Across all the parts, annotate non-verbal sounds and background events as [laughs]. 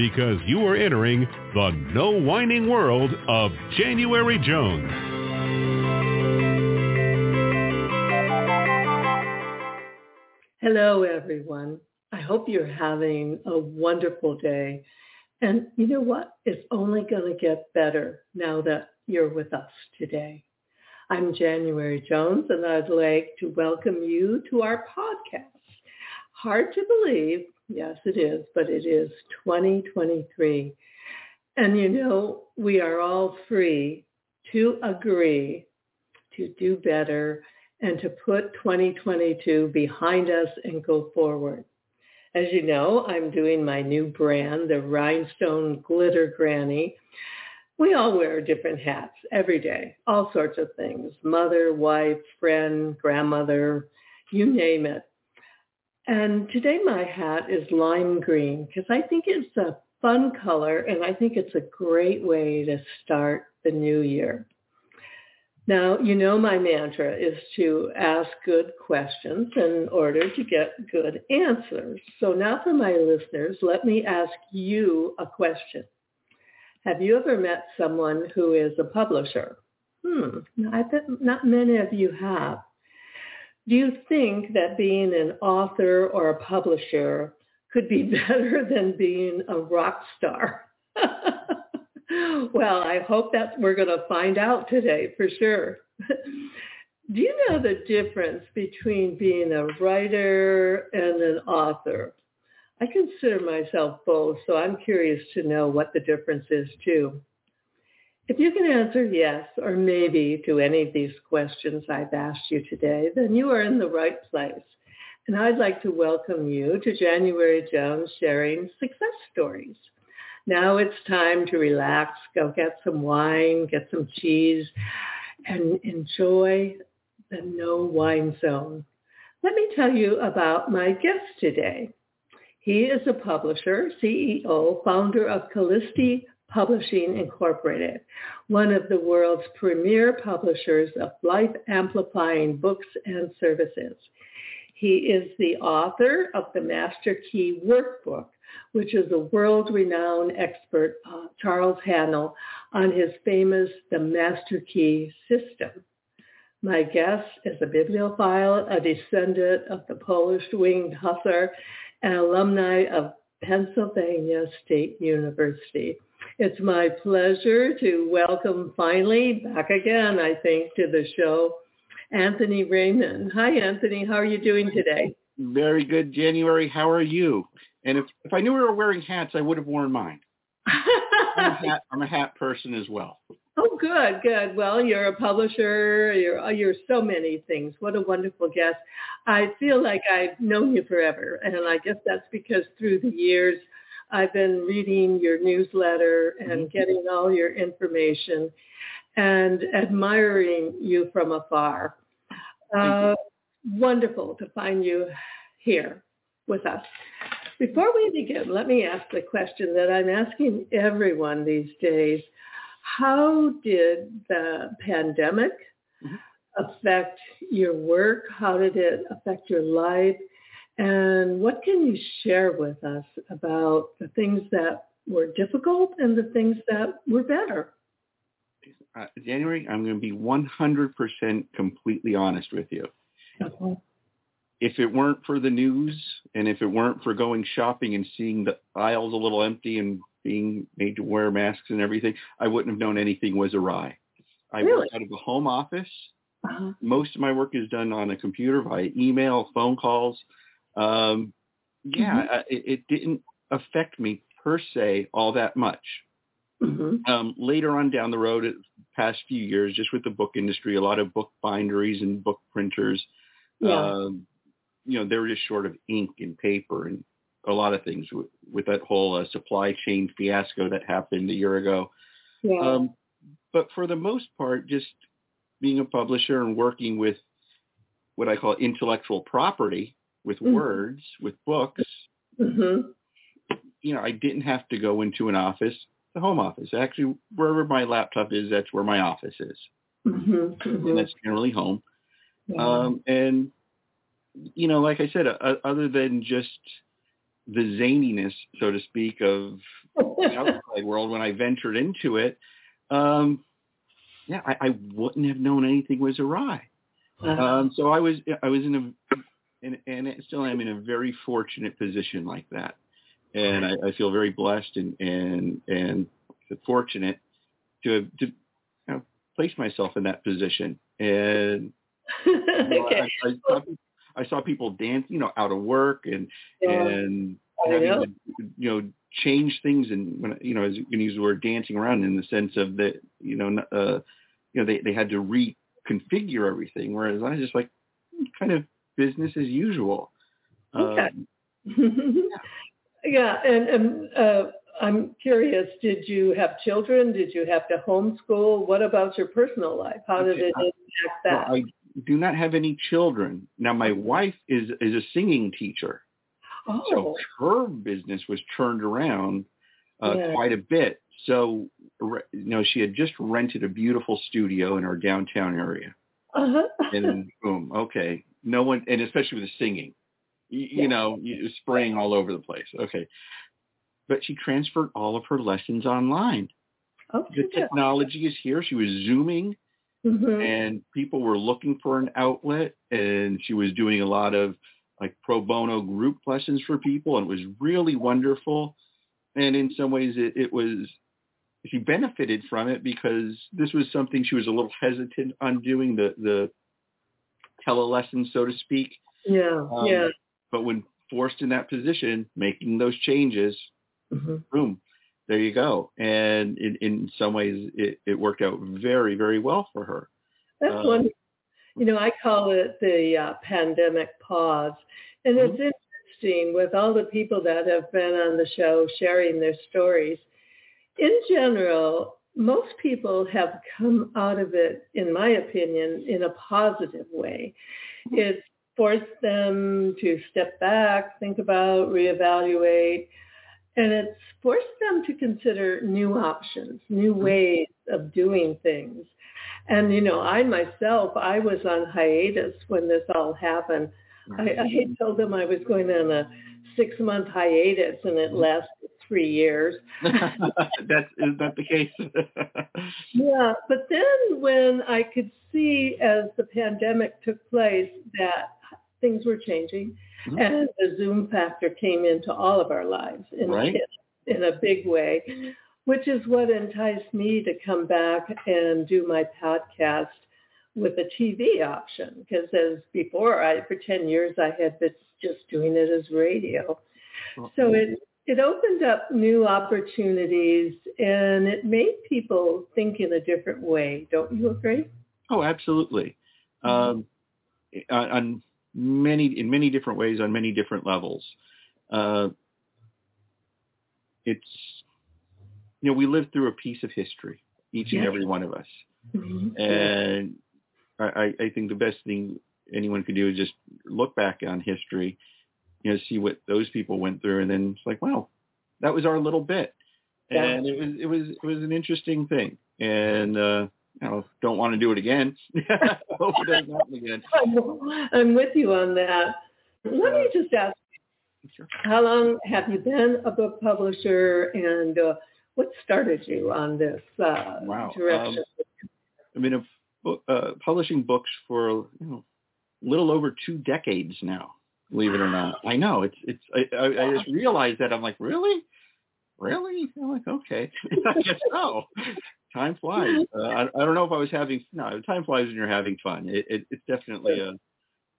because you are entering the no whining world of January Jones. Hello, everyone. I hope you're having a wonderful day. And you know what? It's only going to get better now that you're with us today. I'm January Jones, and I'd like to welcome you to our podcast. Hard to believe, yes it is, but it is 2023. And you know, we are all free to agree to do better and to put 2022 behind us and go forward. As you know, I'm doing my new brand, the Rhinestone Glitter Granny. We all wear different hats every day, all sorts of things, mother, wife, friend, grandmother, you name it. And today my hat is lime green because I think it's a fun color and I think it's a great way to start the new year. Now, you know my mantra is to ask good questions in order to get good answers. So now for my listeners, let me ask you a question. Have you ever met someone who is a publisher? Hmm, I bet not many of you have. Do you think that being an author or a publisher could be [laughs] better than being a rock star? [laughs] well, I hope that we're going to find out today for sure. [laughs] Do you know the difference between being a writer and an author? I consider myself both, so I'm curious to know what the difference is too. If you can answer yes or maybe to any of these questions I've asked you today, then you are in the right place. And I'd like to welcome you to January Jones sharing success stories. Now it's time to relax, go get some wine, get some cheese, and enjoy the no wine zone. Let me tell you about my guest today. He is a publisher, CEO, founder of Kallisti Publishing Incorporated, one of the world's premier publishers of life-amplifying books and services. He is the author of the Master Key Workbook, which is a world-renowned expert, uh, Charles Haanel, on his famous The Master Key System. My guest is a bibliophile, a descendant of the Polish winged hussar, and alumni of Pennsylvania State University. It's my pleasure to welcome finally back again, I think, to the show, Anthony Raymond. Hi, Anthony. How are you doing today? Very good, January. How are you? And if, if I knew we were wearing hats, I would have worn mine. I'm, a hat, I'm a hat person as well. Oh, good, good. Well, you're a publisher. You're oh, you're so many things. What a wonderful guest. I feel like I've known you forever, and I guess that's because through the years, I've been reading your newsletter and mm-hmm. getting all your information, and admiring you from afar. Uh, wonderful to find you here with us. Before we begin, let me ask the question that I'm asking everyone these days. How did the pandemic mm-hmm. affect your work? How did it affect your life? And what can you share with us about the things that were difficult and the things that were better? Uh, January, I'm going to be 100% completely honest with you. Okay. If it weren't for the news and if it weren't for going shopping and seeing the aisles a little empty and being made to wear masks and everything, I wouldn't have known anything was awry. I really? work out of a home office. Uh-huh. Most of my work is done on a computer via email, phone calls. Um, yeah, mm-hmm. it, it, didn't affect me per se all that much. Mm-hmm. Um, later on down the road, past few years, just with the book industry, a lot of book binderies and book printers, yeah. um, you know, they were just short of ink and paper and a lot of things with, with that whole uh, supply chain fiasco that happened a year ago. Yeah. Um, but for the most part, just being a publisher and working with what I call intellectual property, with mm-hmm. words, with books, mm-hmm. you know, I didn't have to go into an office, the home office. Actually, wherever my laptop is, that's where my office is. Mm-hmm. mm-hmm. And that's generally home. Yeah. Um, and, you know, like I said, uh, other than just the zaniness, so to speak, of the [laughs] outside world when I ventured into it, um, yeah, I, I wouldn't have known anything was awry. Uh-huh. Um, so I was I was in a and and still I am in a very fortunate position like that, and I, I feel very blessed and and and fortunate to to you know, place myself in that position. And [laughs] you know, okay. I, I, saw, I saw people dance, you know, out of work and yeah. and having to, you know change things and when you know as you can use the word dancing around in the sense of that you know uh you know they they had to reconfigure everything whereas I was just like kind of business as usual. Okay. Um, yeah. [laughs] yeah, and, and uh, I'm curious, did you have children? Did you have to homeschool? What about your personal life? How did it impact that? Well, I do not have any children. Now, my wife is is a singing teacher. Oh. So her business was turned around uh, yeah. quite a bit. So, you know, she had just rented a beautiful studio in our downtown area. Uh-huh. and boom, okay, no one, and especially with the singing, you, yeah. you know, you, spraying all over the place. Okay. But she transferred all of her lessons online. Oh, the technology is here. She was Zooming mm-hmm. and people were looking for an outlet and she was doing a lot of like pro bono group lessons for people and it was really wonderful. And in some ways it, it was, she benefited from it because this was something she was a little hesitant on doing the, the telelesson, so to speak. Yeah, um, yeah. But when forced in that position, making those changes, mm-hmm. boom, there you go. And in, in some ways, it, it worked out very, very well for her. That's uh, one. You know, I call it the uh, pandemic pause, and mm-hmm. it's interesting with all the people that have been on the show sharing their stories. In general, most people have come out of it, in my opinion, in a positive way. It's forced them to step back, think about, reevaluate, and it's forced them to consider new options, new mm-hmm. ways of doing things. And, you know, I myself, I was on hiatus when this all happened. I, I told them I was going on a six-month hiatus, and it mm-hmm. lasted three years. [laughs] That's is that the case? [laughs] yeah, but then when I could see as the pandemic took place that things were changing, mm-hmm. and the Zoom factor came into all of our lives in right. a, in a big way, which is what enticed me to come back and do my podcast with a TV option because as before I for 10 years I had been just doing it as radio. So it it opened up new opportunities and it made people think in a different way. Don't you agree? Oh, absolutely. Um, on many, in many different ways, on many different levels. Uh, it's, you know, we live through a piece of history, each and every one of us. Mm-hmm. And I, I think the best thing anyone could do is just look back on history you know, see what those people went through, and then it's like, wow, that was our little bit, Yeah. and it was it was it was an interesting thing, and uh, you know, don't want to do it again. [laughs] Hope it doesn't happen again. [laughs] I'm, with you on that. Let me just ask, Sure. how long have you been a book publisher, and uh, what started you on this uh, Wow. direction? I mean, I've uh, publishing books for you know, a little over two decades now. Believe it or not, I know it's it's. I, I, I just realized that I'm like, really, really? I'm like, okay, [laughs] I guess so. Time flies. Uh, I, I don't know if I was having no. Time flies when you're having fun. It, it, it's definitely a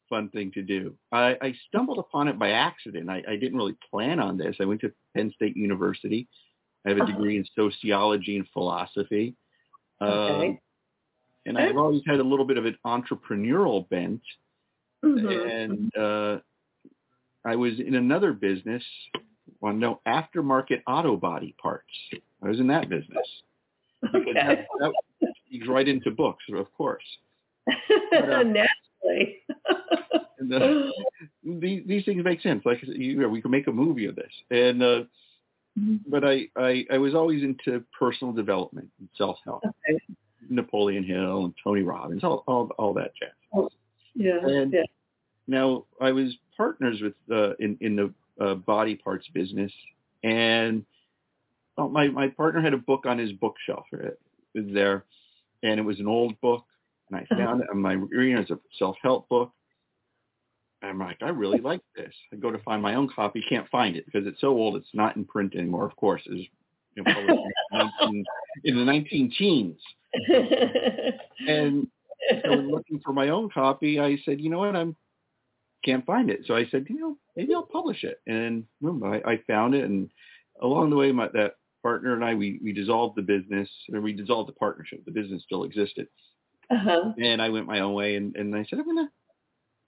fun thing to do. I, I stumbled upon it by accident. I, I didn't really plan on this. I went to Penn State University. I have a degree in sociology and philosophy. Okay. Um, and I've always had a little bit of an entrepreneurial bent. Mhm. And uh, I was in another business, well, no, aftermarket auto body parts. I was in that business. Okay. that, that leads right into books, of course. [laughs] Naturally. And uh, these, these things make sense. Like I said, you know, we can make a movie of this. And uh, but I, I I was always into personal development and self help. Okay. Napoleon Hill and Tony Robbins, all all, all that jazz. Yeah. And- yeah. Now I was partners with uh, in in the uh, body parts business, and well, my my partner had a book on his bookshelf. It was there, and it was an old book, and I found it on my reading as a self help book. I'm like, I really like this. I go to find my own copy, can't find it because it's so old. It's not in print anymore. Of course, it's you know, in, 19, in the 19 teens. [laughs] And so in looking for my own copy, I said, you know what, I'm can't find it. So I said, you know, maybe I'll publish it. And boom, I, I found it. And along the way, my that partner and I, we we dissolved the business, or we dissolved the partnership. The business still existed, uh-huh. and I went my own way. And and I said, I'm gonna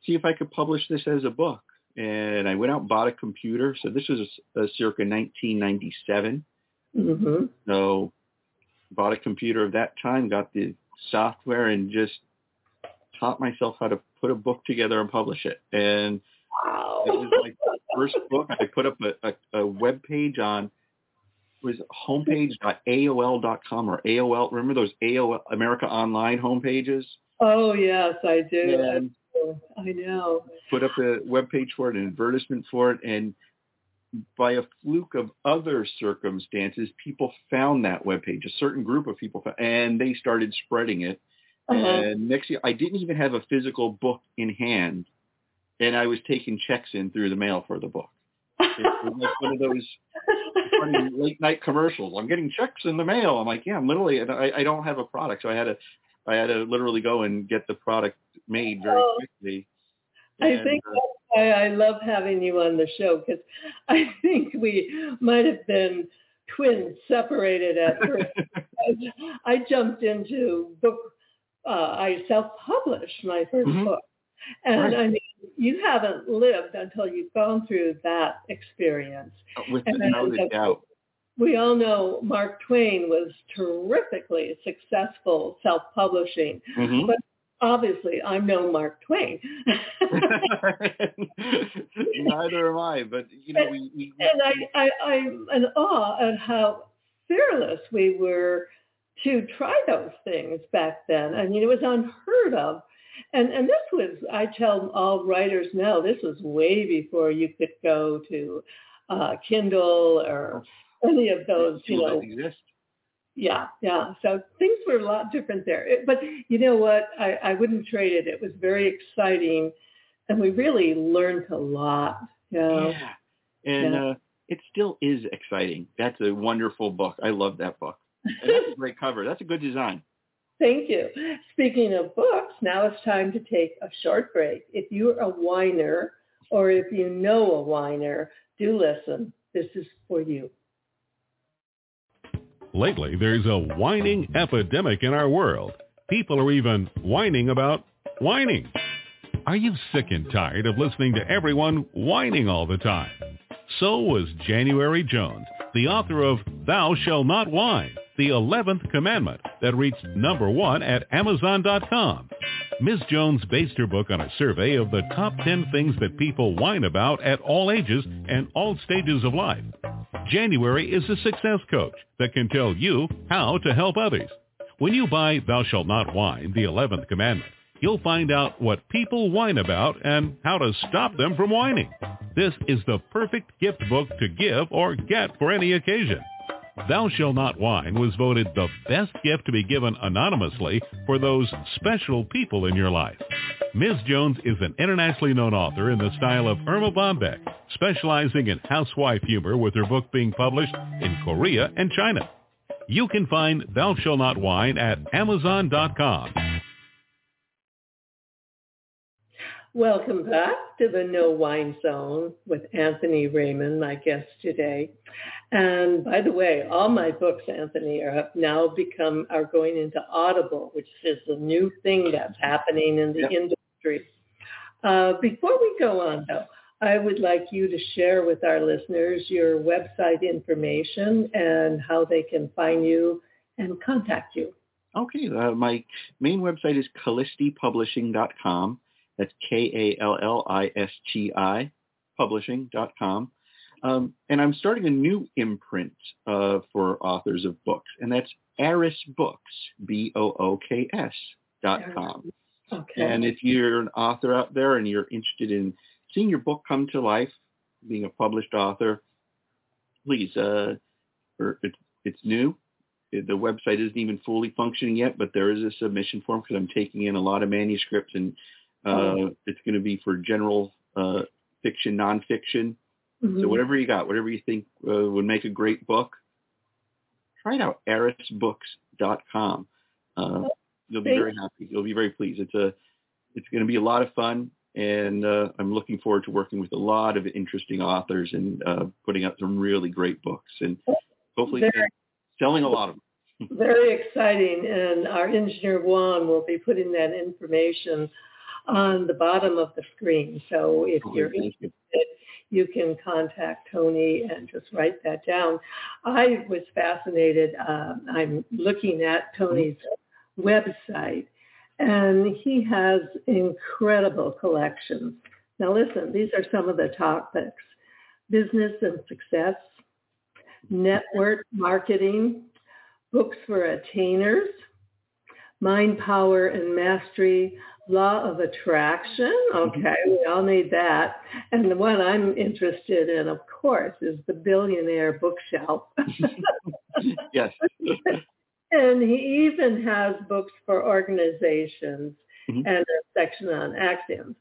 see if I could publish this as a book. And I went out and bought a computer. So this was uh circa 1997. hmm So bought a computer of that time, got the software and just taught myself how to put a book together and publish it. And Wow. it was the first book. I put up a, a, a web page on was homepage.aol.com or AOL. Remember those AOL America Online homepages? Oh yes, I do. And I know. put up a web page for it, an advertisement for it, and by a fluke of other circumstances, people found that web page. A certain group of people, found, and they started spreading it. Uh-huh. And next year, I didn't even have a physical book in hand, and I was taking checks in through the mail for the book. It was like one of those funny [laughs] late night commercials. I'm getting checks in the mail. I'm like, yeah, I'm literally, and I, I don't have a product, so I had to, I had to literally go and get the product made very Oh. quickly. I think uh, that's why I love having you on the show because [laughs] I think we might have been twins separated at birth. [laughs] I jumped into book. Uh, I self-published my 1st Mhm. book, and Right. I mean, you haven't lived until you've gone through that experience. With And without a doubt. We all know Mark Twain was terrifically successful self-publishing. Mhm. But obviously, I'm no Mark Twain. [laughs] Neither am I, but you know, we, we and I, I, I'm in awe at how fearless we were to try those things back then. I mean, it was unheard of. And and this was, I tell all writers now, this was way before you could go to uh, Kindle or any of those, you know, exist. yeah, yeah. So things were a lot different there. It- but you know what? I, I wouldn't trade it. It was very exciting, and we really learned a lot. You know? Yeah, and Yeah. uh, it still is exciting. That's a wonderful book. I love that book. And that's a great cover. That's a good design. [laughs] Thank you. Speaking of books, now it's time to take a short break. If you're a whiner or if you know a whiner, do listen. This is for you. Lately, there's a whining epidemic in our world. People are even whining about whining. Are you sick and tired of listening to everyone whining all the time? So was January Jones, the author of Thou Shall Not Whine, the 11th commandment that reached number one at Amazon.com. Ms. Jones based her book on a survey of the top 10 things that people whine about at all ages and all stages of life. January is a success coach that can tell you how to help others. When you buy Thou Shalt Not Whine, the 11th commandment, you'll find out what people whine about and how to stop them from whining. This is the perfect gift book to give or get for any occasion. Thou Shalt Not Whine was voted the best gift to be given anonymously for those special people in your life. Ms. Jones is an internationally known author in the style of Erma Bombeck, specializing in housewife humor with her book being published in Korea and China. You can find Thou Shalt Not Whine at Amazon.com. Welcome back to the No Wine Zone with Anthony Raymond, my guest today. And by the way, all my books, Anthony, are, have now become are going into Audible, which is a new thing that's happening in the yep. industry. Uh, before we go on, though, I would like you to share with our listeners your website information and how they can find you and contact you. Okay, uh, my main website is kallisti.publishing.com. That's K-A-L-L-I-S-T-I publishing.com. Um, and I'm starting a new imprint uh, for authors of books, and that's Aris Books, B-O-O-K-S dot com. Okay. And if you're an author out there and you're interested in seeing your book come to life, being a published author, please, uh, it's, it's new. The website isn't even fully functioning yet, but there is a submission form because I'm taking in a lot of manuscripts and uh, oh. it's going to be for general uh, fiction, nonfiction. Mm-hmm. So whatever you got, whatever you think uh, would make a great book, try it out. Arisbooks.com. Uh, you'll be very happy. You'll be very pleased. It's a, it's going to be a lot of fun, and uh, I'm looking forward to working with a lot of interesting authors and uh, putting out some really great books, and hopefully very, selling a lot of them. very exciting, and our engineer Juan will be putting that information on the bottom of the screen. So if oh, you're interested, you can contact Tony and just write that down. I was fascinated. Um, I'm looking at Tony's website, and he has incredible collections. Now listen, these are some of the topics. Business and success, network marketing, books for attainers, mind power and mastery, law of attraction. Okay, we all need that. And the one I'm interested in, of course, is the billionaire bookshelf. [laughs] yes. [laughs] and he even has books for organizations mm-hmm. and a section on axioms.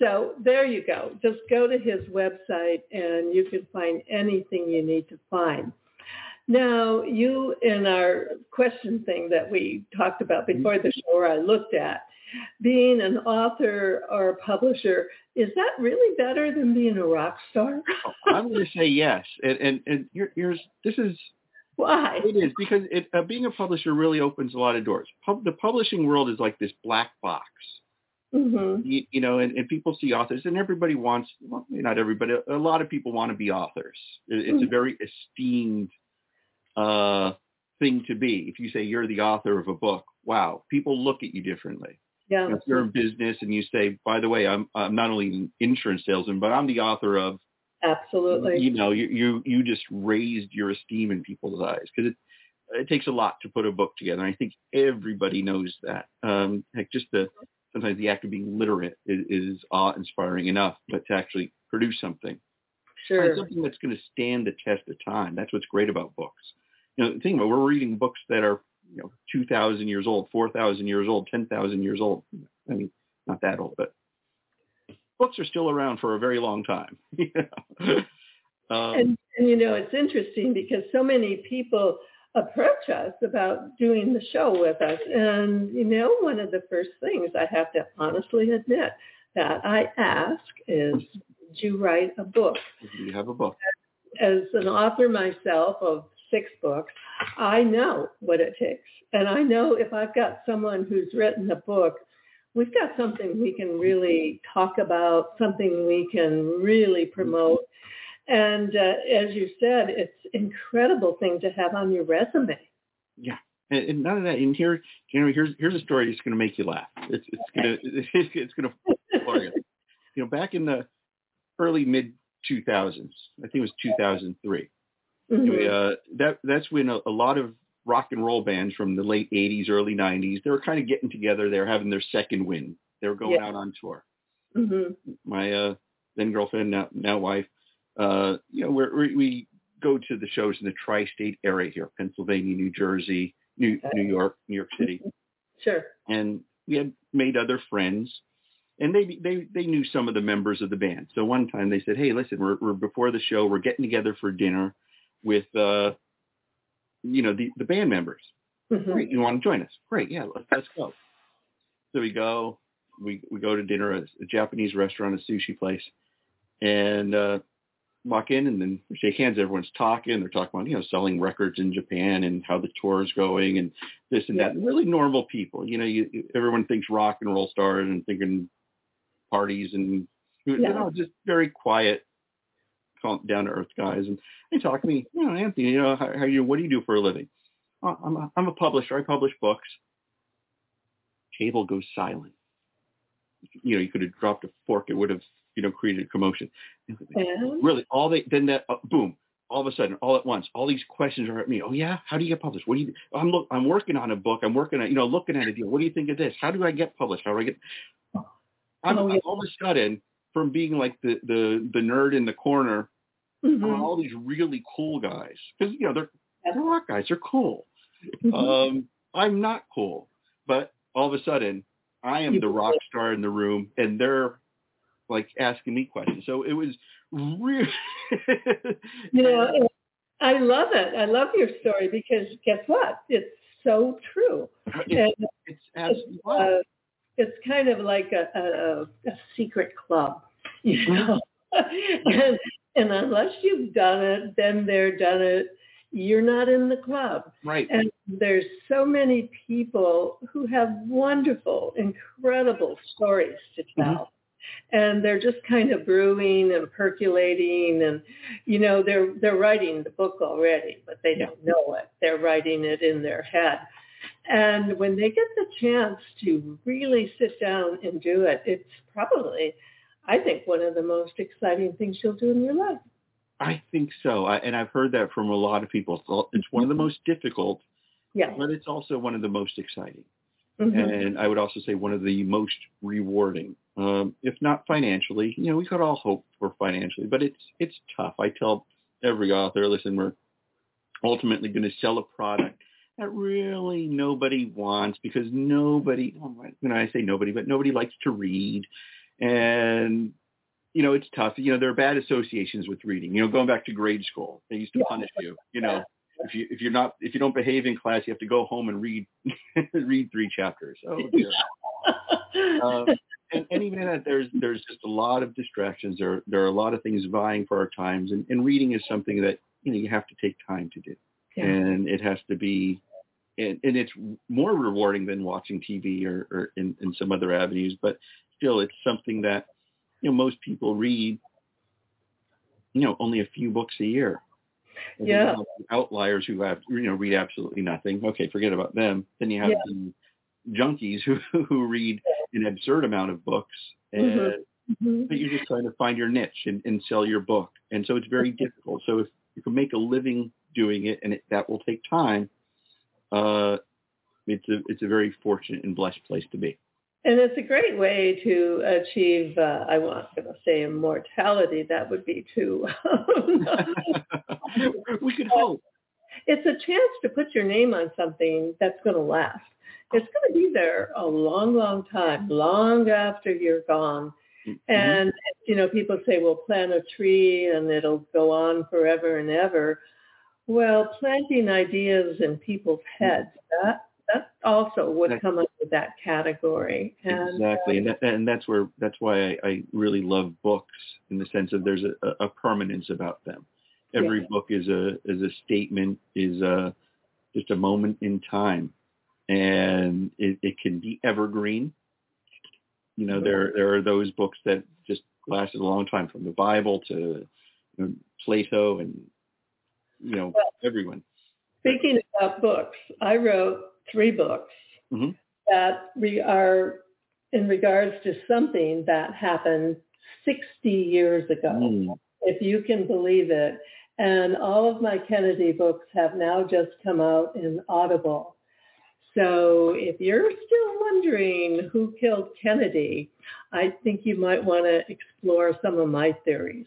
So there you go. Just go to his website and you can find anything you need to find. Now, you in our question thing that we talked about mm-hmm. before the show, or I looked at, being an author or a publisher, is that really better than being a rock star? [laughs] I'm going to say yes. And, and, and you're, this is why it is because it, uh, being a publisher really opens a lot of doors. Pub, the publishing world is like this black box. Mm-hmm. You, you, know, and, and people see authors, and everybody wants, well, not everybody, a lot of people want to be authors. It, it's mm-hmm. a very esteemed uh, thing to be. If you say you're the author of a book, wow, people look at you differently. Yeah. If you're in business and you say, by the way, I'm, I'm not only an insurance salesman, but I'm the author of. Absolutely. You know, you you, you just raised your esteem in people's eyes because it it takes a lot to put a book together. And I think everybody knows that. Um, heck, just the sometimes the act of being literate is, is awe-inspiring enough, but to actually produce something, sure, something that's going to stand the test of time. That's what's great about books. You know, think about it, we're reading books that are you know, 2,000 years old, 4,000 years old, 10,000 years old. I mean, not that old, but books are still around for a very long time. [laughs] um, and, and, you know, it's interesting because so many people approach us about doing the show with us. And, you know, one of the first things I have to honestly admit that I ask is, you write a book? Do you have a book? As an author myself of six books, I know what it takes. And I know if I've got someone who's written a book, we've got something we can really talk about, something we can really promote. And uh, as you said, it's incredible thing to have on your resume. Yeah, and, and none of that. And here, you know, here's here's a story that's going to make you laugh. It's it's gonna it's, [laughs] it's gonna you know back in the early mid 2000s, I think it was 2003. Mm-hmm. Uh, that that's when a, a lot of rock and roll bands from the late 80s, early 90s, they were kind of getting together. They were having their second win. They were going yeah. out on tour. Mm-hmm. My uh, then girlfriend, now, now wife, uh, you know, we're, we go to the shows in the tri-state area here, Pennsylvania, New Jersey, New, New York, New York City. [laughs] Sure. And we had made other friends and they, they, they knew some of the members of the band. So one time they said, Hey, listen, we're, we're before the show, we're getting together for dinner with, uh, you know, the, the band members. Mm-hmm. Great. You want to join us? Great. Yeah. Let's, let's go. So we go, we, we go to dinner at a Japanese restaurant, a sushi place and, uh, walk in and then shake hands. Everyone's talking. They're talking about, you know, selling records in Japan and how the tour is going and this and that. Really normal people. You know, you, everyone thinks rock and roll stars and thinking parties and, you know, just very quiet, down to earth guys. And they talk to me, you know, Anthony, you know, how, how you, what do you do for a living? Oh, I'm a, I'm a publisher. I publish books. Table goes silent. You know, you could have dropped a fork. It would have you know, created a commotion. And? Really, all they then that uh, boom, all of a sudden, all at once, all these questions are at me. Oh yeah, how do you get published? What do you? I'm look, I'm working on a book. I'm working on, you know, looking at a deal. What do you think of this? How do I get published? How do I get? I'm oh, yeah. all of a sudden from being like the the the nerd in the corner, mm-hmm. all these really cool guys because you know they're they're rock guys. They're cool. Mm-hmm. Um, I'm not cool, but all of a sudden I am the rock star in the room, and they're like asking me questions. So it was really, [laughs] you know, I love it. I love your story because guess what? It's so true. It's, and it's absolutely uh, it's kind of like a, a, a secret club, you mm-hmm. know. [laughs] and, and unless you've done it, been there, done it, you're not in the club. Right. And there's so many people who have wonderful, incredible stories to tell. Mm-hmm and they're just kind of brewing and percolating and you know they're they're writing the book already but they don't know it they're writing it in their head and when they get the chance to really sit down and do it it's probably i think one of the most exciting things you'll do in your life i think so I, and i've heard that from a lot of people it's one of the most difficult yeah. but it's also one of the most exciting mm-hmm. and i would also say one of the most rewarding um, if not financially. You know, we could all hope for financially, but it's it's tough. I tell every author, listen, we're ultimately going to sell a product that really nobody wants because nobody, you know, I say nobody, but nobody likes to read, and you know, it's tough. You know, there are bad associations with reading. You know, going back to grade school, they used to punish you. You know, if you if you're not if you don't behave in class, you have to go home and read [laughs] read three chapters. Oh dear. uh, and, and even that, there's there's just a lot of distractions. There there are a lot of things vying for our times, and, and reading is something that you know you have to take time to do, yeah. and it has to be, and, and it's more rewarding than watching TV or, or in, in some other avenues. But still, it's something that you know most people read. You know, only a few books a year. And yeah. Outliers who have you know read absolutely nothing. Okay, forget about them. Then you have yeah. the junkies who [laughs] who read an absurd amount of books and mm-hmm. mm-hmm. but you're just trying to find your niche and, and sell your book and so it's very difficult so if you can make a living doing it and it, that will take time uh it's a it's a very fortunate and blessed place to be and it's a great way to achieve uh, i was going to say immortality that would be too [laughs] we could hope it's a chance to put your name on something that's going to last it's going to be there a long, long time, long after you're gone. Mm-hmm. And, you know, people say, well, plant a tree and it'll go on forever and ever. Well, planting ideas in people's heads, that that also would come under that category. And, exactly, uh, and, that, and that's where that's why I, I really love books in the sense of there's a, a permanence about them. Every yeah. book is a is a statement, is a just a moment in time, and it, it can be evergreen. You know, there there are those books that just lasted a long time, from the Bible to you know, Plato and you know well, everyone. Speaking about books, I wrote three books Mhm. that we are in regards to something that happened 60 years ago, Mm. if you can believe it. And all of my Kennedy books have now just come out in Audible. So if you're still wondering who killed Kennedy, I think you might want to explore some of my theories.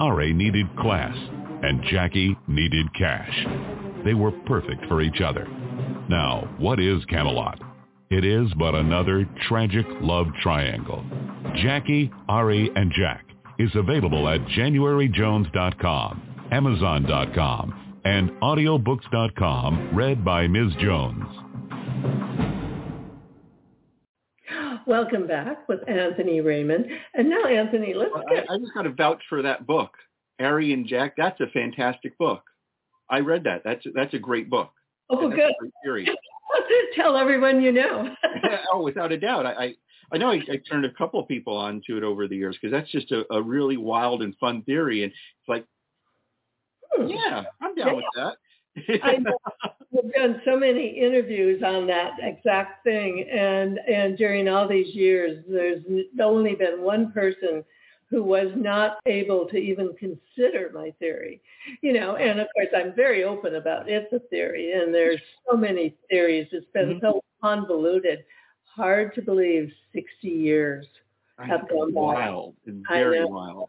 Ari needed class, and Jackie needed cash. They were perfect for each other. Now, what is Camelot? It is but another tragic love triangle. Jackie, Ari, and Jack is available at januaryjones.com, amazon.com, and audiobooks.com, read by Ms. Jones. Welcome back with Anthony Raymond. And now, Anthony, let's Well, get I, I just got to vouch for that book, Ari and Jack. That's a fantastic book. I read that. That's that's a great book. oh, And good. series. [laughs] Tell everyone you know. [laughs] oh, without a doubt. I I, I know I, I turned a couple of people on to it over the years because that's just a, a really wild and fun theory, and it's like, Hmm. yeah, I'm down with that. I know. [laughs] We've done so many interviews on that exact thing, and and during all these years, there's only been one person who was not able to even consider my theory, you know. And of course, I'm very open about it's a theory, and there's so many theories. It's been Mhm. so convoluted, hard to believe. Sixty years. have gone by. wild. It's very wild.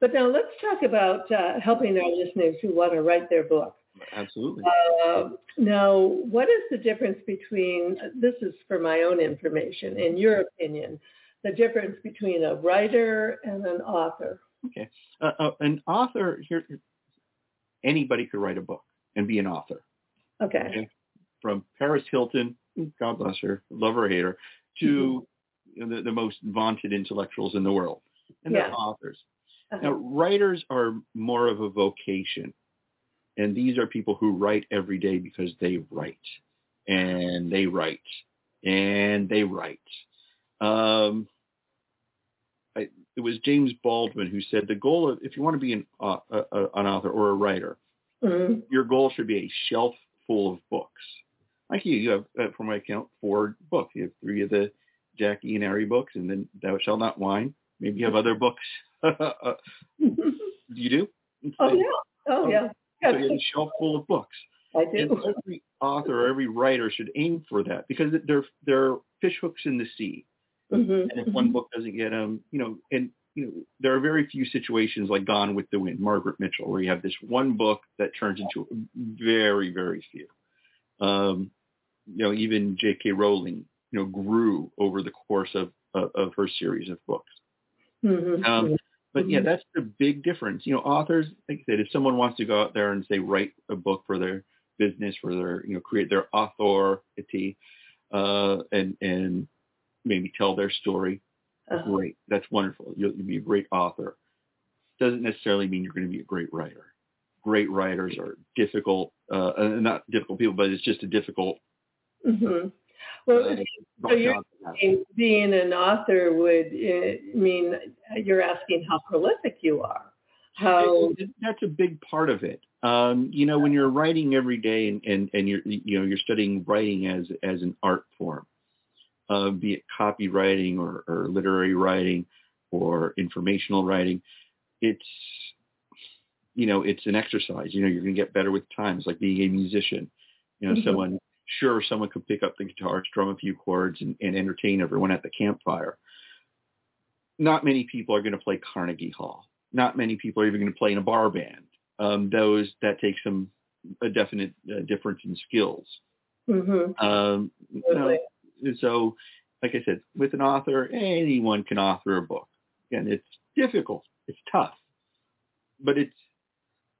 But now let's talk about uh, helping our listeners who want to write their book. Absolutely. Uh, now, what is the difference between, this is for my own information, in your opinion, the difference between a writer and an author? Okay. Uh, uh, an author here, anybody could write a book and be an author. Okay. Okay. From Paris Hilton, God bless her, love her or hate her, to you know, the, the most vaunted intellectuals in the world, and they're authors. Uh-huh. Now, writers are more of a vocation, and these are people who write every day because they write, and they write, and they write. Um, I, it was James Baldwin who said the goal of if you want to be an uh, uh, uh, an author or a writer, Mhm. your goal should be a shelf full of books. Like you, you have, uh, from my account, four books. You have three of the Jackie and Ari books, and then Thou Shalt Not Whine. Maybe you have other books. [laughs] Uh, [laughs] you do? oh, yeah. Oh, yeah. So you have a shelf full of books. I And every author every writer should aim for that because they're they're fish hooks in the sea. Mhm. And if one book doesn't get them, you know, and you know, there are very few situations like Gone with the Wind, Margaret Mitchell, where you have this one book that turns into very, very few. Um, you know, even J.K. Rowling, you know, grew over the course of of, of her series of books. Mhm. Um, but yeah, Mhm. that's the big difference. You know, authors, like I said, if someone wants to go out there and say write a book for their business, for their you know create their authority, uh, and and maybe tell their story, Uh-huh. great. That's wonderful. You'll, you'll be a great author. Doesn't necessarily mean you're going to be a great writer. Great writers are difficult, uh, not difficult people, but it's just a difficult. Mhm. Well, so you're saying being an author would uh, mean you're asking how prolific you are. How that's a big part of it. Um, you know, when you're writing every day and, and, and you're you know you're studying writing as as an art form, uh, be it copywriting or, or literary writing or informational writing, it's you know it's an exercise. You know, you're going to get better with time. It's like being a musician. You know, Mhm. someone sure someone could pick up the guitar, strum a few chords, and, and entertain everyone at the campfire. Not many people are going to play Carnegie Hall. Not many people are even going to play in a bar band. Um, those that takes some a definite uh, difference in skills. Mhm. Um, you know, Totally. and so, like I said, with an author, anyone can author a book. And it's difficult. It's tough. But it's,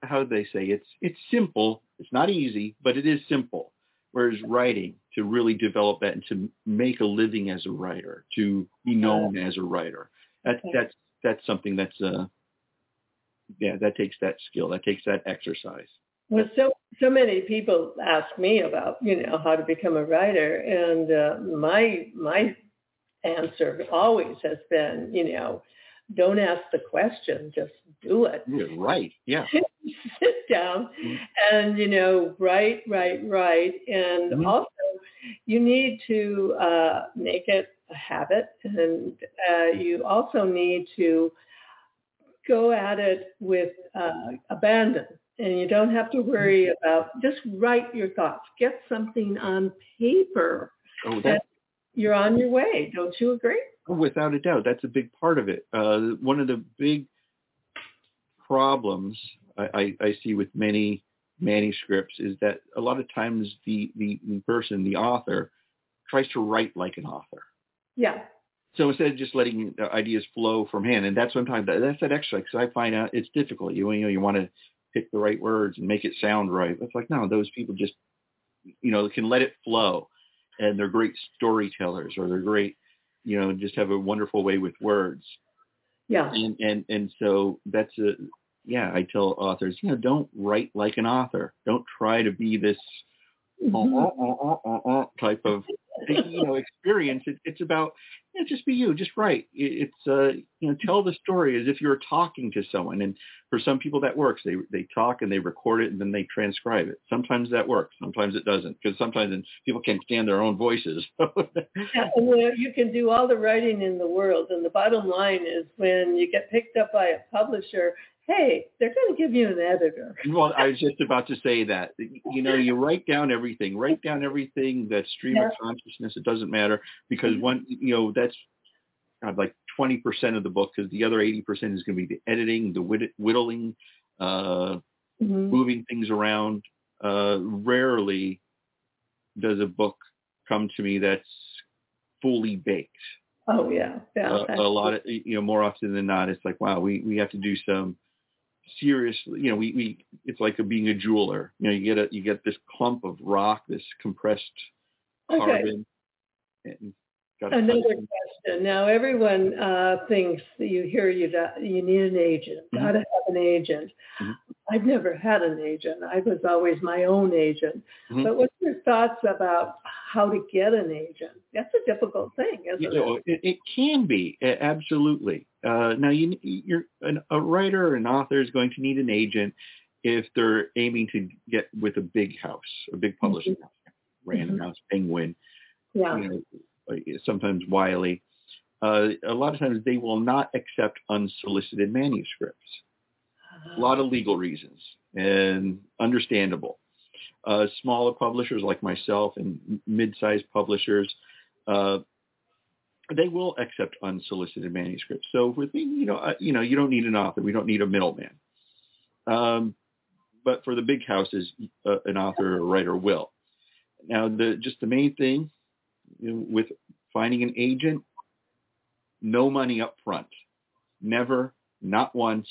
how do they say, it's, it's simple. It's not easy, but it is simple. Whereas writing, to really develop that and to make a living as a writer, to be known as a writer, that, Okay. that's, that's something that's, uh, yeah, that takes that skill. That takes that exercise. Well, so so many people ask me about you know how to become a writer, and uh, my my answer always has been you know don't ask the question, just do it. You're right. Yeah. [laughs] Sit down and you know write, write, write, and Mhm. also you need to uh, make it a habit, and uh, you also need to go at it with uh, abandon. And you don't have to worry about, just write your thoughts. Get something on paper. Oh, that You're on your way. Don't you agree? Without a doubt, that's a big part of it. Uh, one of the big problems I, I, I see with many manuscripts is that a lot of times the, the, person, the author, tries to write like an author. Yeah. So instead of just letting the ideas flow from hand, and that's what I'm talking sometimes that's that exercise. Because I find out it's difficult. You you know you want to pick the right words and make it sound right. It's like no, those people just you know can let it flow, and they're great storytellers or they're great you know just have a wonderful way with words. Yeah. And and and so that's a yeah. I tell authors you know don't write like an author. Don't try to be this uh, Mhm. uh, uh, uh, uh, uh, type of you know experience. It, it's about you know, just be you, just write. It's uh, you know tell the story as if you're talking to someone. And for some people that works. They they talk and they record it and then they transcribe it. Sometimes that works. Sometimes it doesn't because sometimes people can't stand their own voices. [laughs] Yeah, and uh, you can do all the writing in the world, and the bottom line is when you get picked up by a publisher, hey, they're going to give you an editor. [laughs] well, I was just about to say that. You know, you write down everything. Write down everything. That stream of consciousness. It doesn't matter because one, you know, that's God, like twenty percent of the book because the other eighty percent is going to be the editing, the whittling, uh, Mhm. moving things around. Uh, rarely does a book come to me that's fully baked. Oh yeah, yeah. Uh, a lot of you know more often than not, it's like wow, we we have to do some serious. You know, we we it's like a, being a jeweler. You know, you get a you get this clump of rock, this compressed Okay. carbon. And gotta Another question. Now, everyone uh, thinks that you hear you got- you need an agent. Mhm. Got to have an agent. Mhm. I've never had an agent. I was always my own agent. Mhm. But what's your thoughts about how to get an agent? That's a difficult thing, isn't You it? know, it, it can be absolutely. Uh, now, you, you're an, a writer or an author is going to need an agent if they're aiming to get with a big house, a big publishing house, Random Mhm. House, Penguin, Yeah. you know, uh, sometimes Wiley. Uh, a lot of times they will not accept unsolicited manuscripts. A lot of legal reasons and understandable. Uh, smaller publishers like myself and mid-sized publishers, uh, they will accept unsolicited manuscripts. So with me, you know, uh, you know, you don't need an author. We don't need a middleman. Um, but for the big houses, uh, an author or writer will. Now, the just the main thing you know, with finding an agent, no money up front. Never, not once,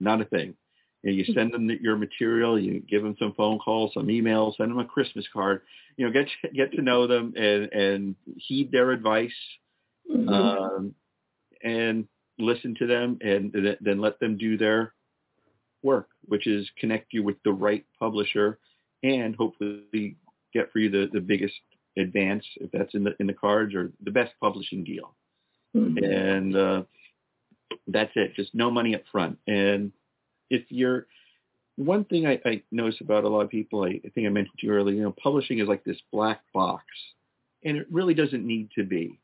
not a thing. You, know, you send them your material, you give them some phone calls, some emails, send them a Christmas card. You know, get [laughs] get to know them and and heed their advice, Mhm. um, and listen to them, and th- then let them do their work, which is connect you with the right publisher, and hopefully get for you the, the biggest advance if that's in the in the cards or the best publishing deal Mhm. and uh, that's it. Just no money up front. And if you're one thing I, I notice about a lot of people, I, I think I mentioned to you earlier, you know, publishing is like this black box, and it really doesn't need to be.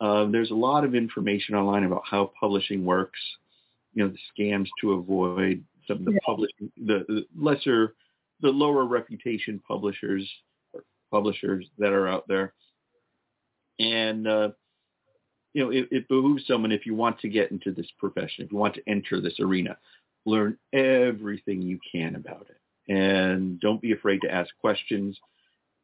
Um, there's a lot of information online about how publishing works, you know, the scams to avoid, some of the Yeah. publishing, the, the lesser the lower reputation publishers publishers that are out there. And uh, you know, it, it behooves someone if you want to get into this profession, if you want to enter this arena, learn everything you can about it, and don't be afraid to ask questions.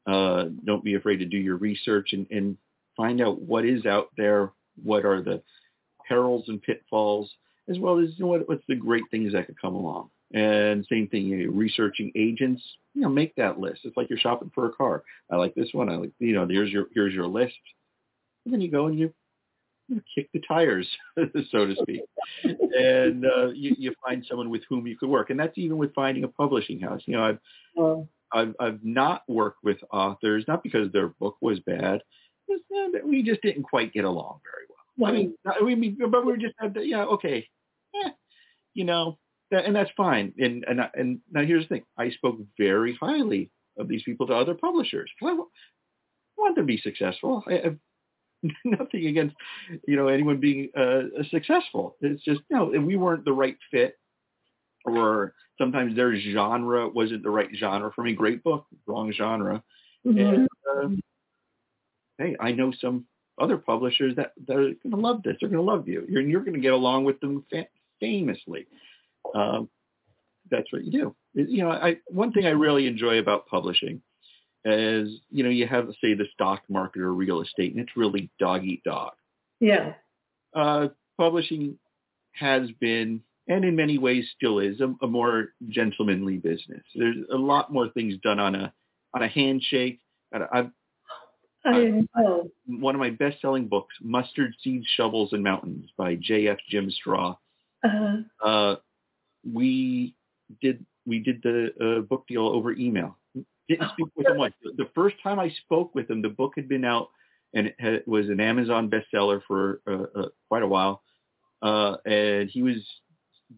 Uh, don't be afraid to do your research and, and find out what is out there, what are the perils and pitfalls, as well as what, what's the great things that could come along. And same thing, you know, researching agents, you know, make that list. It's like you're shopping for a car. I like this one. I like, you know, here's your here's your list. And then you go and you kick the tires, [laughs] so to speak, and uh, you, you find someone with whom you could work. And that's even with finding a publishing house. You know, I've um, I've, I've not worked with authors, not because their book was bad, we just didn't quite get along very well. I mean, I mean, but we were just, yeah, okay, eh, you know, and that's fine. And and and now here's the thing: I spoke very highly of these people to other publishers. I want them to be successful. I [laughs] nothing against you know anyone being uh, successful. It's just you know we weren't the right fit, or sometimes their genre wasn't the right genre for me. Great book, wrong genre. Mm-hmm. And uh, hey, I know some other publishers that that are going to love this. They're going to love you. You're you're going to get along with them fa- famously um, that's what you do. You know, I one thing I really enjoy about publishing is you know you have say the stock market or real estate, and it's really dog eat dog. Yeah. Uh, publishing has been, and in many ways still is, a, a more gentlemanly business. There's a lot more things done on a on a handshake. I've I know. One of my best-selling books, Mustard Seeds, Shovels, and Mountains by J.F. Jim Straw. Uh-huh. Uh, we did we did the uh, book deal over email. Didn't speak with him once. The first time I spoke with him, the book had been out and it, had, was an Amazon bestseller for uh, uh, quite a while. Uh, and he was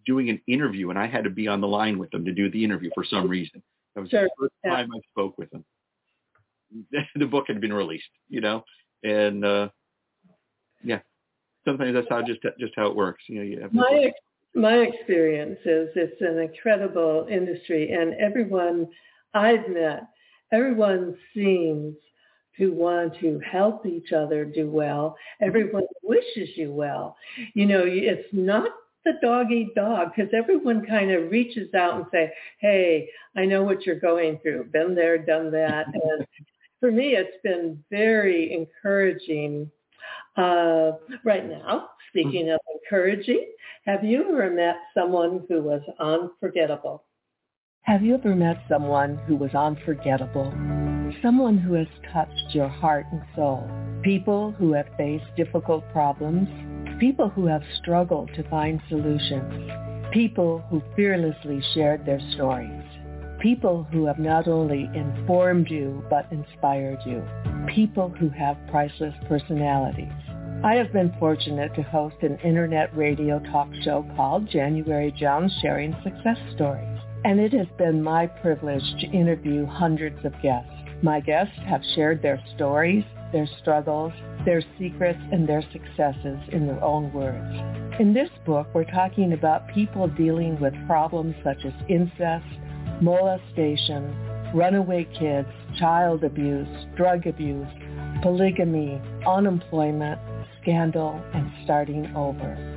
doing an interview, and I had to be on the line with him to do the interview for some reason. That was sure. the first yeah. time I spoke with him. [laughs] the book had been released, you know, and uh, yeah, sometimes that's how just just how it works. You know, you have my my experience is it's an incredible industry and everyone I've met, everyone seems to want to help each other do well. Everyone wishes you well. You know, it's not the dog eat dog because everyone kind of reaches out and say, hey, I know what you're going through. Been there, done that. [laughs] And for me, it's been very encouraging uh, right now. Speaking of encouraging, have you ever met someone who was unforgettable? Have you ever met someone who was unforgettable? Someone who has touched your heart and soul? People who have faced difficult problems? People who have struggled to find solutions? People who fearlessly shared their stories? People who have not only informed you but inspired you? People who have priceless personalities? I have been fortunate to host an internet radio talk show called January Jones Sharing Success Stories. And it has been my privilege to interview hundreds of guests. My guests have shared their stories, their struggles, their secrets, and their successes in their own words. In this book, we're talking about people dealing with problems such as incest, molestation, runaway kids, child abuse, drug abuse, polygamy, unemployment, scandal, and starting over.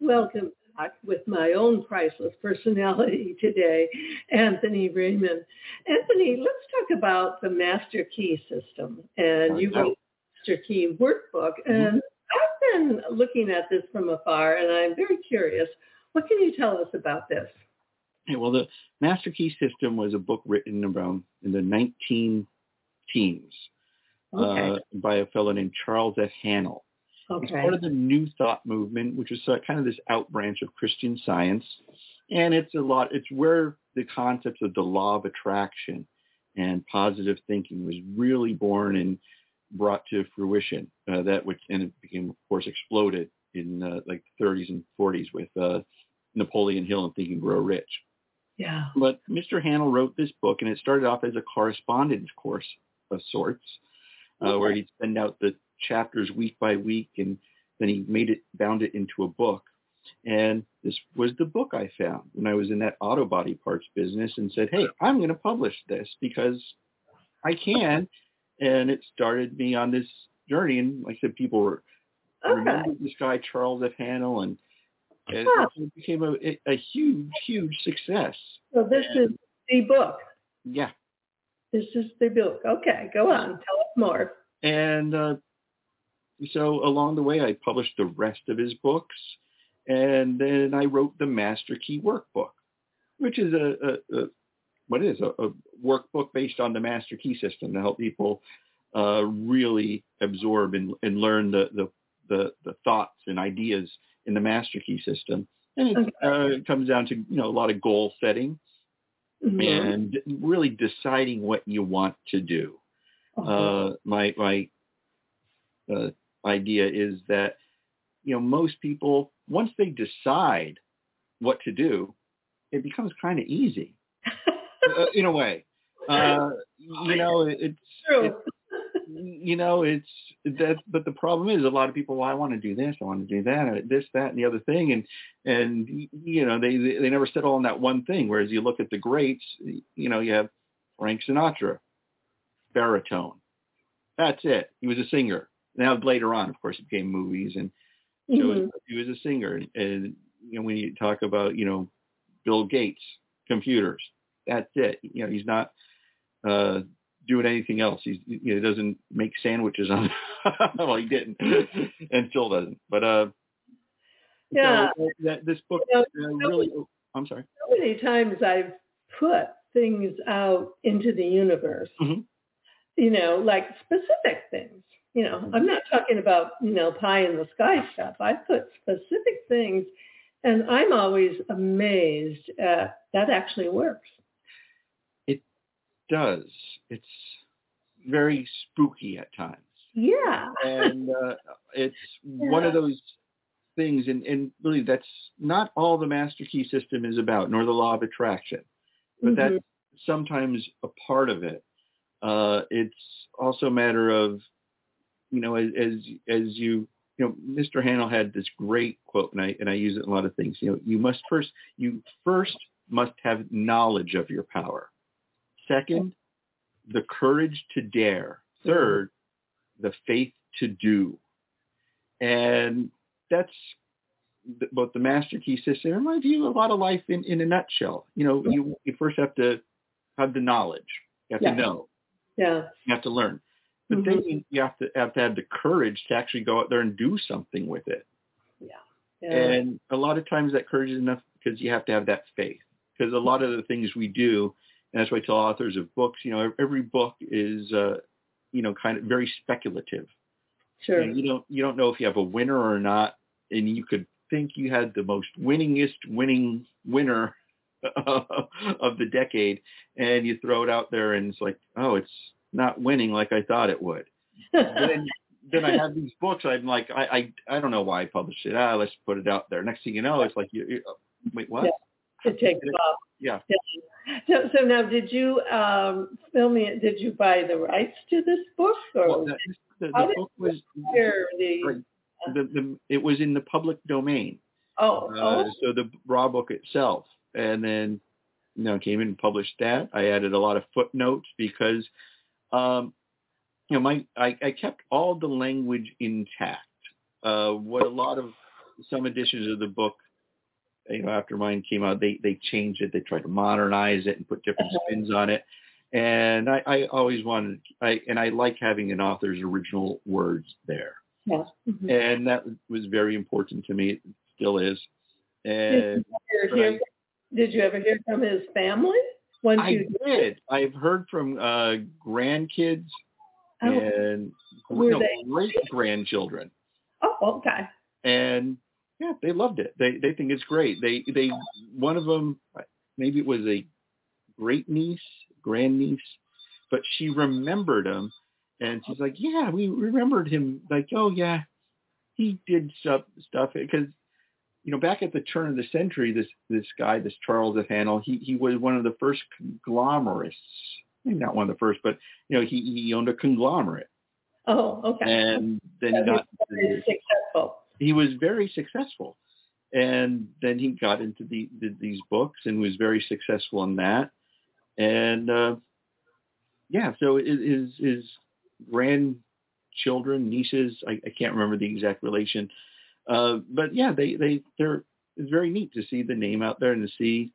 Welcome back with my own priceless personality today, Anthony Raymond. Anthony, let's talk about the Master Key system. And you wrote Master Key workbook. And I've been looking at this from afar, and I'm very curious. What can you tell us about this? Yeah, well, the Master Key System was a book written around in the 19 teens Okay. uh, by a fellow named Charles F. Haanel. It's part of the New Thought movement, which is uh, kind of this out branch of Christian Science, and it's a lot. It's where the concepts of the law of attraction and positive thinking was really born and brought to fruition. Uh, that which and it became, of course, exploded in uh, like the 30s and 40s with uh, Napoleon Hill and Think and Grow Rich. yeah. But Mr. Haanel wrote this book, and it started off as a correspondence course of sorts, uh, where he'd send out the chapters week by week, and then he made it, bound it into a book. And this was the book I found when I was in that auto body parts business and said, hey, I'm going to publish this because I can. And it started me on this journey. And like I said, people were, Okay. remember this guy, Charles F. Haanel, and it, Huh. it became a, a huge, huge success. So this is the book. Yeah. This is the book. Okay, go on. Tell us more. And uh, so along the way, I published the rest of his books. And then I wrote the Master Key Workbook, which is a, a, a what is a, a workbook based on the Master Key system to help people uh, really absorb and, and learn the, the, the, the thoughts and ideas in the Master Key system. And it, uh, it comes down to, you know, a lot of goal setting Mhm. and really deciding what you want to do uh, my my uh, idea is that you know most people once they decide what to do, it becomes kind of easy [laughs] uh, in a way. Uh, you know, it, it's True. it- you know it's that, but the problem is a lot of people. Well, I want to do this, I want to do that, uh, this, that, and the other thing, and and you know they they never settle on that one thing. Whereas you look at the greats, you know, you have Frank Sinatra, baritone. That's it. He was a singer. Now later on, of course, it became movies, and so Mhm. he was a singer. And, and you know, when you talk about you know Bill Gates, computers, that's it. You know, he's not uh, doing anything else. He's you know he doesn't make sandwiches on. [laughs] well, he didn't, and still doesn't. But uh, Yeah. so that this book You uh, really. oh, I'm sorry. so many times I've put things out into the universe, Mhm. you know, like specific things. You know, I'm not talking about, you know, pie in the sky stuff. I put specific things and I'm always amazed at that actually works. It does it's very spooky at times. Yeah. and uh, it's [laughs] one of those things and, and really that's not all the master key system is about nor the law of attraction but Mhm. that's sometimes a part of it uh, it's also a matter of you know as as, as you you know mr Haanel had this great quote and i and i use it in a lot of things you know you must first you first must have knowledge of your power second the courage to dare third the faith to do. And that's the, both the master key system, in my view, a lot of life in, in a nutshell. You know, you, you first have to have the knowledge. You have Yeah. to know. Yeah. You have to learn. But then you, you have to have to have the courage to actually go out there and do something with it. Yeah. And a lot of times that courage is enough because you have to have that faith. Because a lot of the things we do, and that's why I tell authors of books, you know, every book is, uh, you know, kind of very speculative. sure. Know, you don't you don't know if you have a winner or not, and you could think you had the most winningest winning winner [laughs] of the decade, and you throw it out there, and it's like, oh, it's not winning like I thought it would. [laughs] then, then I have these books. I'm like, I, I, I don't know why I published it. Ah, let's put it out there. Next thing you know, it's like, you, you wait, what? Yeah. It takes off. Yeah. So, so now, did you um, film it? Did you buy the rights to this book, or well, the, the, the book was the, the, the, it was in the public domain. Oh, uh, oh. So the raw book itself, and then you know came in and published that. I added a lot of footnotes because um, you know my I, I kept all the language intact. Uh, what a lot of some editions of the book you know, after mine came out, they they changed it. They tried to modernize it and put different uh-huh. spins on it. And I, I always wanted, I and I like having an author's original words there. Yeah. Mm-hmm. And that was very important to me. It still is. And did you, hear, did you ever hear from his family? Once I you did. I've heard from uh, grandkids oh. and no, great grandchildren. Oh, okay. And yeah, they loved it. They they think it's great. They they one of them maybe it was a great niece, grand niece, but she remembered him, and she's like, yeah, we remembered him. Like, oh yeah, he did stuff stuff because you know back at the turn of the century, this this guy, this Charles F. Haanel, he he was one of the first conglomerates. Maybe not one of the first, but you know he he owned a conglomerate. Oh, okay. And then he got successful he was very successful. And then he got into the, the, these books and was very successful in that. And uh, yeah, so his his grandchildren, nieces, I, I can't remember the exact relation, uh, but yeah, they they they're it's very neat to see the name out there and to see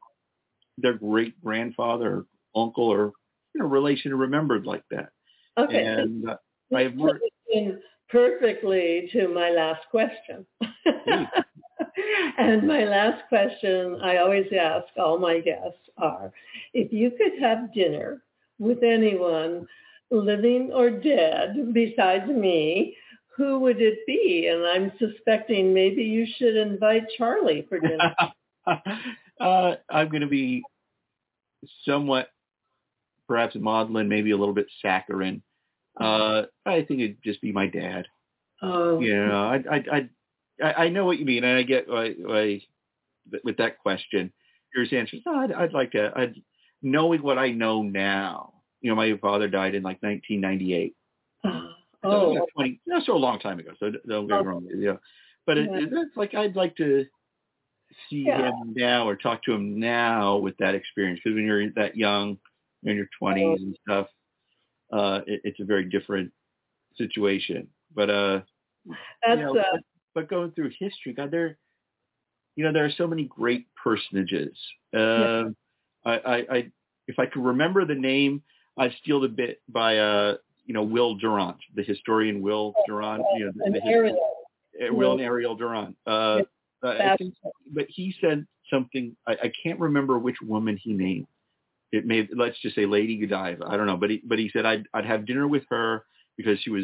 their great grandfather or uncle or you know relation remembered like that. Okay. And uh, [laughs] I have more perfectly to my last question. [laughs] and my last question I always ask all my guests are, if you could have dinner with anyone living or dead besides me, who would it be? And I'm suspecting maybe you should invite Charlie for dinner. [laughs] uh, I'm going to be somewhat, perhaps maudlin, maybe a little bit saccharine. Uh, I think it'd just be my dad. Oh. You know, I, I, I, I know what you mean, and I get why, why with that question. Your answer is, no, I'd, I'd like to, I'd, knowing what I know now, you know, my father died in like 1998. Oh, so 20, not so a long time ago. So don't get me wrong. You know, but it, yeah. it's like I'd like to see yeah. him now or talk to him now with that experience because when you're that young, in your 20s and stuff, uh, it, it's a very different situation. But uh, That's, you know, uh, but, going through history, God, there, you know, there are so many great personages. Uh, yeah. Um, I, I, I, if I could remember the name, I'd steal the bit by, uh, you know, Will Durant, the historian Will Durant. You know, the, the Ariel. Will and Ariel Durant. Uh, uh, think, but he said something. I, I can't remember which woman he named it may let's just say Lady Godiva. I don't know, but he but he said I'd I'd have dinner with her because she was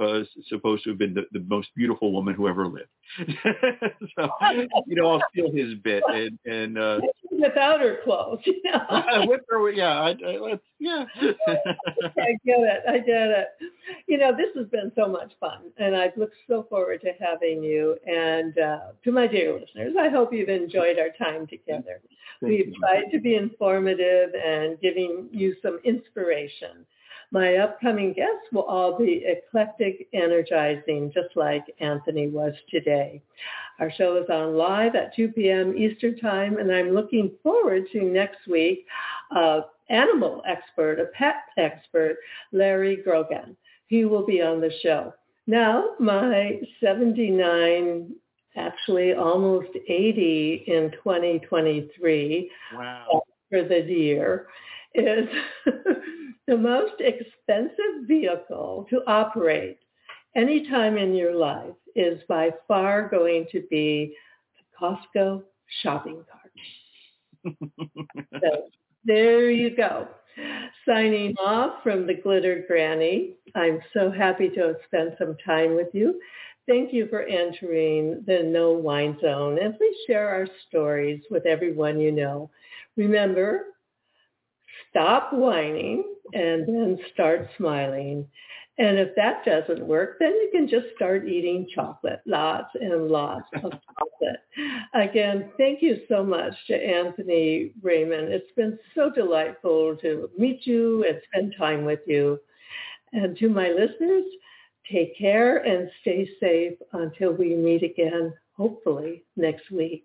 uh, supposed to have been the, the most beautiful woman who ever lived. [laughs] so you know, I'll steal his bit and and uh, without her clothes. You know? [laughs] with her, yeah, I, I, let's yeah. [laughs] I get it. I get it. You know, this has been so much fun, and I've looked so forward to having you. And uh, to my dear listeners, I hope you've enjoyed our time together. Thank We've you. tried to be informative and giving you some inspiration. My upcoming guests will all be eclectic, energizing, just like Anthony was today. Our show is on live at 2 p.m. Eastern Time, and I'm looking forward to next week, uh, animal expert, a pet expert, Larry Grogan. He will be on the show. Now, my 79 actually almost 80 in 2023 wow. for the year is [laughs] the most expensive vehicle to operate any time in your life is by far going to be the Costco shopping cart. [laughs] so there you go. Signing off from the Glitter Granny. I'm so happy to have spent some time with you. Thank you for entering the No Whine Zone and please share our stories with everyone you know. Remember, stop whining and then start smiling. And if that doesn't work, then you can just start eating chocolate, lots and lots of [laughs] chocolate. Again, thank you so much to Anthony Raymond. It's been so delightful to meet you and spend time with you. And to my listeners, take care and stay safe until we meet again, hopefully next week.